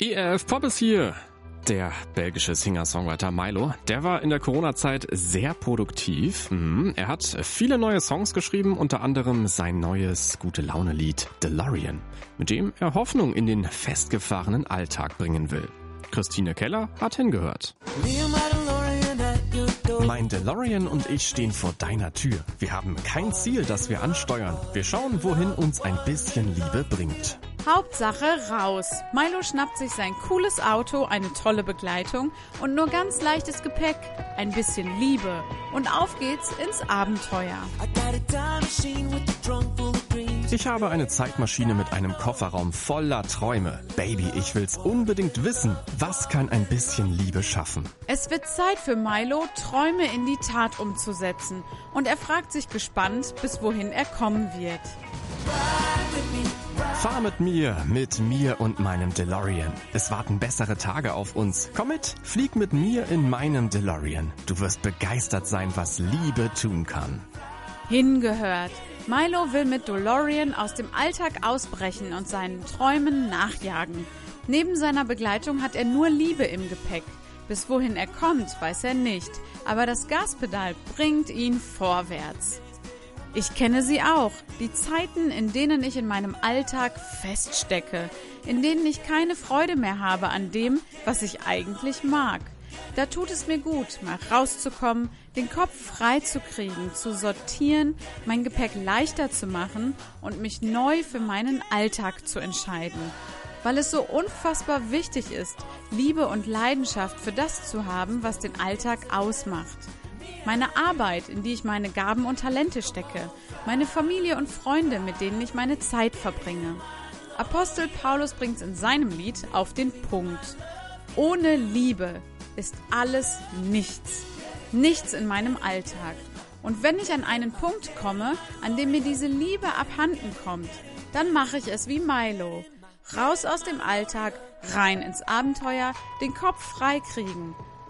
ERF Pop ist hier. Der belgische Singer-Songwriter Milo, der war in der Corona-Zeit sehr produktiv. Mhm. Er hat viele neue Songs geschrieben, unter anderem sein neues Gute-Laune-Lied DeLorean, mit dem er Hoffnung in den festgefahrenen Alltag bringen will. Christine Keller hat hingehört. Mein DeLorean und ich stehen vor deiner Tür. Wir haben kein Ziel, das wir ansteuern. Wir schauen, wohin uns ein bisschen Liebe bringt. Hauptsache raus. Milo schnappt sich sein cooles Auto, eine tolle Begleitung und nur ganz leichtes Gepäck, ein bisschen Liebe. Und auf geht's ins Abenteuer. Ich habe eine Zeitmaschine mit einem Kofferraum voller Träume. Baby, ich will's unbedingt wissen. Was kann ein bisschen Liebe schaffen? Es wird Zeit für Milo, Träume in die Tat umzusetzen. Und er fragt sich gespannt, bis wohin er kommen wird. Fahr mit mir, mit mir und meinem DeLorean. Es warten bessere Tage auf uns. Komm mit, flieg mit mir in meinem DeLorean. Du wirst begeistert sein, was Liebe tun kann. Hingehört. Milo will mit DeLorean aus dem Alltag ausbrechen und seinen Träumen nachjagen. Neben seiner Begleitung hat er nur Liebe im Gepäck. Bis wohin er kommt, weiß er nicht, aber das Gaspedal bringt ihn vorwärts. Ich kenne sie auch, die Zeiten, in denen ich in meinem Alltag feststecke, in denen ich keine Freude mehr habe an dem, was ich eigentlich mag. Da tut es mir gut, mal rauszukommen, den Kopf frei zu kriegen, zu sortieren, mein Gepäck leichter zu machen und mich neu für meinen Alltag zu entscheiden. Weil es so unfassbar wichtig ist, Liebe und Leidenschaft für das zu haben, was den Alltag ausmacht. Meine Arbeit, in die ich meine Gaben und Talente stecke. Meine Familie und Freunde, mit denen ich meine Zeit verbringe. Apostel Paulus bringt es in seinem Lied auf den Punkt. Ohne Liebe ist alles nichts. Nichts in meinem Alltag. Und wenn ich an einen Punkt komme, an dem mir diese Liebe abhanden kommt, dann mache ich es wie Milo. Raus aus dem Alltag, rein ins Abenteuer, den Kopf frei kriegen